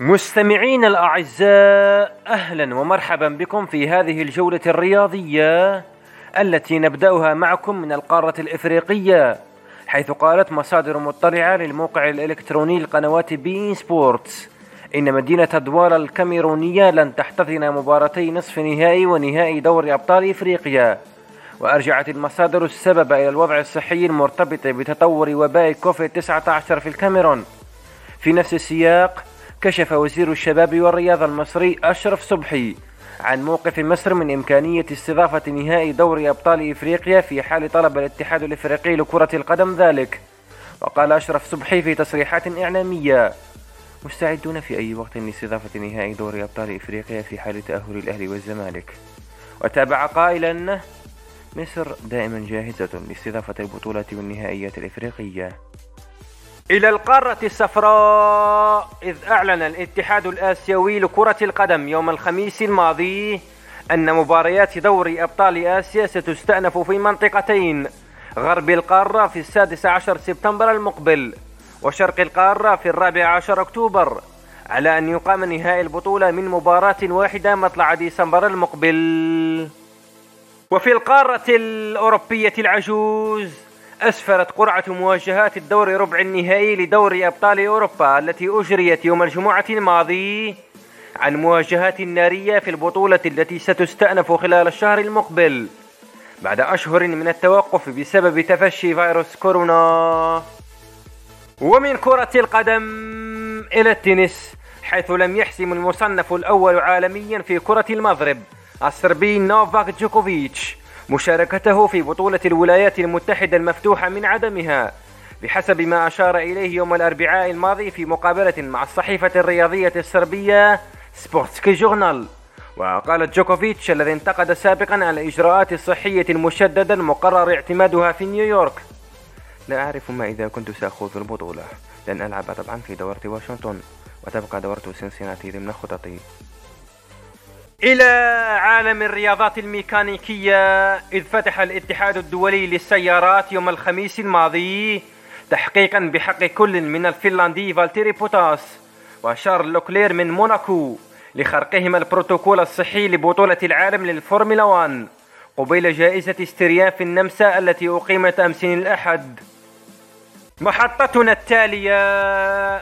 مستمعين الأعزاء أهلا ومرحبا بكم في هذه الجولة الرياضية التي نبدأها معكم من القارة الإفريقية حيث قالت مصادر مطلعة للموقع الإلكتروني لقنوات beIN Sports إن مدينة دوالا الكاميرونية لن تحتضن مباراتي نصف نهائي ونهائي دوري أبطال إفريقيا. وأرجعت المصادر السبب إلى الوضع الصحي المرتبط بتطور وباء كوفيد 19 في الكاميرون. في نفس السياق كشف وزير الشباب والرياضة المصري أشرف صبحي عن موقف مصر من إمكانية استضافة نهائي دوري أبطال إفريقيا في حال طلب الاتحاد الإفريقي لكرة القدم ذلك. وقال أشرف صبحي في تصريحات إعلامية مستعدون في أي وقت لاستضافة نهائي دوري أبطال إفريقيا في حال تأهل الأهلي والزمالك؟ وتابع قائلا مصر دائما جاهزة لاستضافة البطولات والنهائيات الإفريقية. إلى القارة الصفراء إذ أعلن الاتحاد الآسيوي لكرة القدم يوم الخميس الماضي أن مباريات دوري أبطال آسيا ستستأنف في منطقتين غرب القارة في السادس عشر سبتمبر المقبل وشرق القارة في الرابع عشر أكتوبر على أن يقام نهائي البطولة من مباراة واحدة مطلع ديسمبر المقبل. وفي القارة الأوروبية العجوز أسفرت قرعة مواجهات الدور ربع النهائي لدوري أبطال أوروبا التي أجريت يوم الجمعة الماضي عن مواجهات نارية في البطولة التي ستستأنف خلال الشهر المقبل بعد أشهر من التوقف بسبب تفشي فيروس كورونا. ومن كرة القدم إلى التنس حيث لم يحسم المصنف الأول عالميا في كرة المضرب الصربي نوفاك جوكوفيتش. مشاركته في بطولة الولايات المتحدة المفتوحة من عدمها بحسب ما أشار إليه يوم الأربعاء الماضي في مقابلة مع الصحيفة الرياضية الصربية سبورتسكي جورنال. وقال جوكوفيتش الذي انتقد سابقا على الإجراءات الصحية المشددة المقرر اعتمادها في نيويورك. لا أعرف ما إذا كنت سأخوض البطولة. لن ألعب طبعا في دورة واشنطن وتبقى دورة سنسيناتي ضمن خططي. إلى عالم الرياضات الميكانيكية إذ فتح الاتحاد الدولي للسيارات يوم الخميس الماضي تحقيقا بحق كل من الفنلندي فالتيري بوتاس وشارل لوكلير من موناكو لخرقهما البروتوكول الصحي لبطولة العالم للفورمولا 1 قبيل جائزة ستيريا في النمسا التي أقيمت أمس الأحد. محطتنا التالية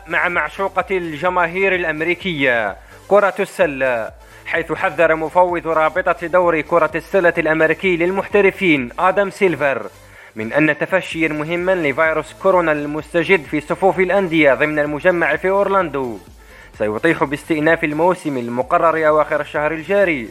مع معشوقة الجماهير الأمريكية كرة السلة. حيث حذر مفوض رابطة دوري كرة السلة الأمريكي للمحترفين آدم سيلفر من أن تفشيا مهما لفيروس كورونا المستجد في صفوف الأندية ضمن المجمع في أورلاندو. سيطيح باستئناف الموسم المقرر أواخر الشهر الجاري.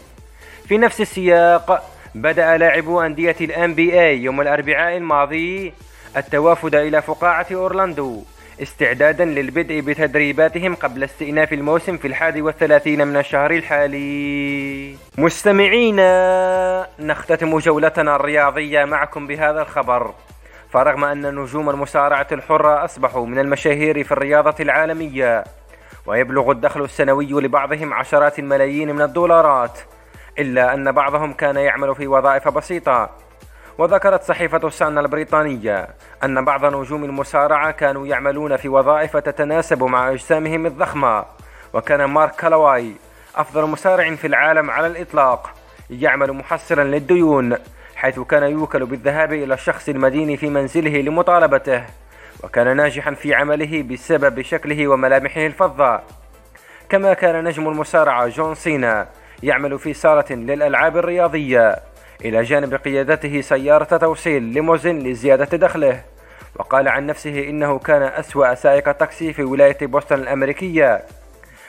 في نفس السياق بدأ لاعبو أندية NBA يوم الأربعاء الماضي التوافد إلى فقاعة أورلاندو. استعدادا للبدء بتدريباتهم قبل استئناف الموسم في الحادي والثلاثين من الشهر الحالي. مستمعينا نختتم جولتنا الرياضية معكم بهذا الخبر. فرغم أن نجوم المصارعة الحرة أصبحوا من المشاهير في الرياضة العالمية ويبلغ الدخل السنوي لبعضهم عشرات الملايين من الدولارات إلا أن بعضهم كان يعمل في وظائف بسيطة. وذكرت صحيفة الصن البريطانية أن بعض نجوم المصارعة كانوا يعملون في وظائف تتناسب مع أجسامهم الضخمة وكان مارك كالواي أفضل مصارع في العالم على الإطلاق يعمل محصلا للديون حيث كان يوكل بالذهاب إلى الشخص المدين في منزله لمطالبته وكان ناجحا في عمله بسبب شكله وملامحه الفظة. كما كان نجم المصارعة جون سينا يعمل في صالة للألعاب الرياضية. إلى جانب قيادته سيارة توصيل ليموزين لزيادة دخله. وقال عن نفسه إنه كان أسوأ سائق تاكسي في ولاية بوسطن الأمريكية.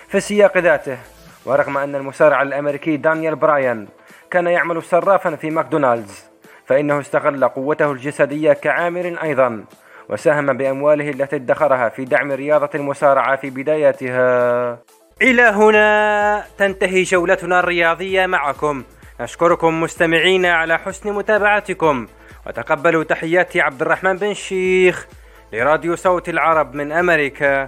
في السياق ذاته ورغم أن المصارع الأمريكي دانيال براين كان يعمل صرافا في ماكدونالدز فإنه استغل قوته الجسدية كعامل أيضا وساهم بأمواله التي ادخرها في دعم رياضة المصارعة في بداياتها. إلى هنا تنتهي جولتنا الرياضية معكم. نشكركم مستمعينا على حسن متابعتكم. وتقبلوا تحيات عبد الرحمن بن شيخ لراديو صوت العرب من أمريكا.